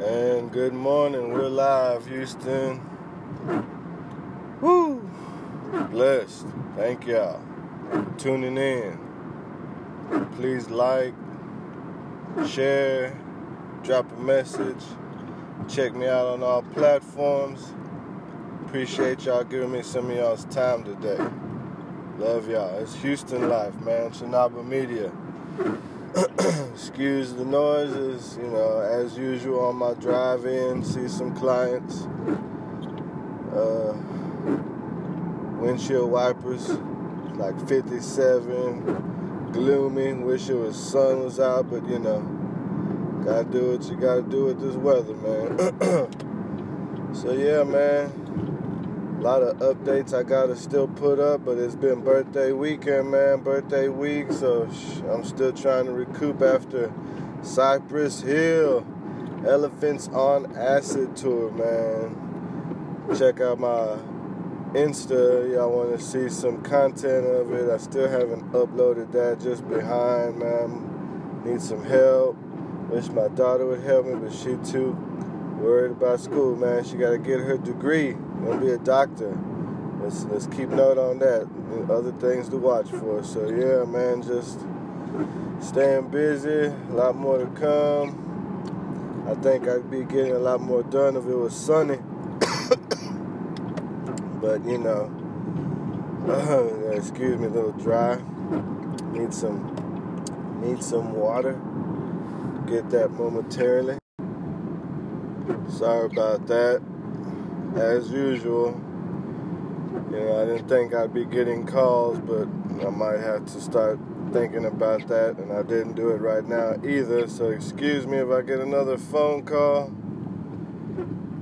And good morning. We're live, Houston. Woo! Blessed. Thank y'all for tuning in. Please like, share, drop a message. Check me out on all platforms. Appreciate y'all giving me some of y'all's time today. Love y'all. It's Houston Life, man. Chinaba Media. Excuse the noises, you know, as usual on my drive in, see some clients. Uh, windshield wipers, like 57, gloomy. Wish it was sun was out, but you know, gotta do what you gotta do with this weather, man. so yeah, man. A lot of updates I gotta still put up, but it's been birthday weekend, man. Birthday week, so I'm still trying to recoup after Cypress Hill Elephants on Acid tour, man. Check out my Insta. Y'all want to see some content of it? I still haven't uploaded that. Just behind, man. Need some help. Wish my daughter would help me, but she too worried about school, man. She got to get her degree gonna be a doctor. Let's let's keep note on that. Other things to watch for. So yeah, man, just staying busy. A lot more to come. I think I'd be getting a lot more done if it was sunny. but you know, uh, excuse me, a little dry. Need some need some water. Get that momentarily. Sorry about that as usual. You know, I didn't think I'd be getting calls, but I might have to start thinking about that, and I didn't do it right now either. So excuse me if I get another phone call.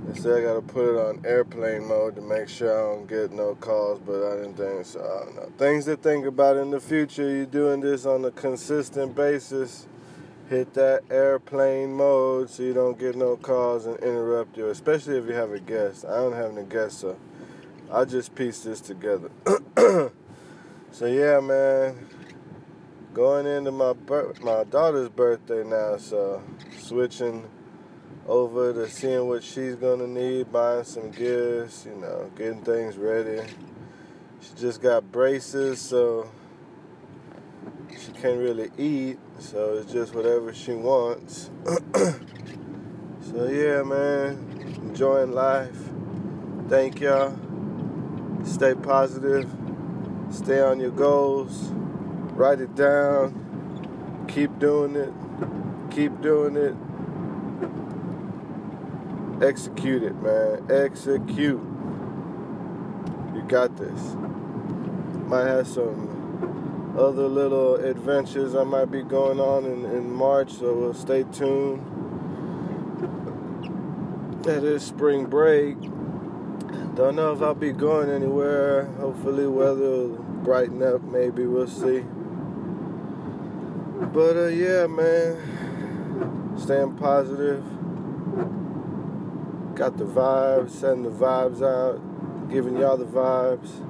They say I gotta put it on airplane mode to make sure I don't get no calls, but I didn't think so. I don't know. Things to think about in the future. You're doing this on a consistent basis hit that airplane mode so you don't get no calls and interrupt you, especially if you have a guest. I don't have any guests, so I just piece this together. so yeah, man, going into my bir- my daughter's birthday now, so switching over to seeing what she's gonna need, buying some gifts, you know, getting things ready. She just got braces, so she can't really eat, so it's just whatever she wants. so yeah, man, enjoying life. Thank y'all. Stay positive. Stay on your goals. Write it down. Keep doing it. Keep doing it. Execute it, man. Execute. You got this. Might have some other little adventures I might be going on in, in March, so we'll stay tuned. That is spring break. Don't know if I'll be going anywhere. Hopefully, weather will brighten up. Maybe we'll see. But uh, yeah, man, staying positive. Got the vibes, sending the vibes out, giving y'all the vibes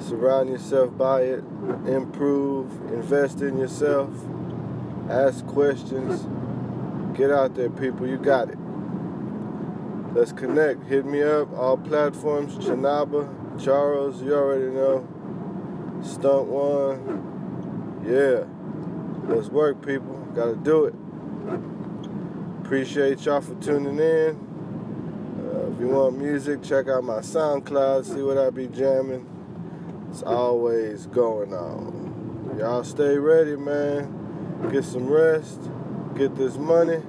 surround yourself by it, improve, invest in yourself, ask questions. Get out there, people. You got it. Let's connect. Hit me up. All platforms. Chinaba, Charles, you already know. Stunt One. Yeah. Let's work, people. Gotta do it. Appreciate y'all for tuning in. Uh, if you want music, check out my SoundCloud. See what I be jamming. It's always going on. Y'all stay ready, man. Get some rest. Get this money.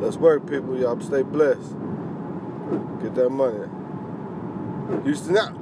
Let's work, people. Y'all stay blessed. Get that money. Houston out.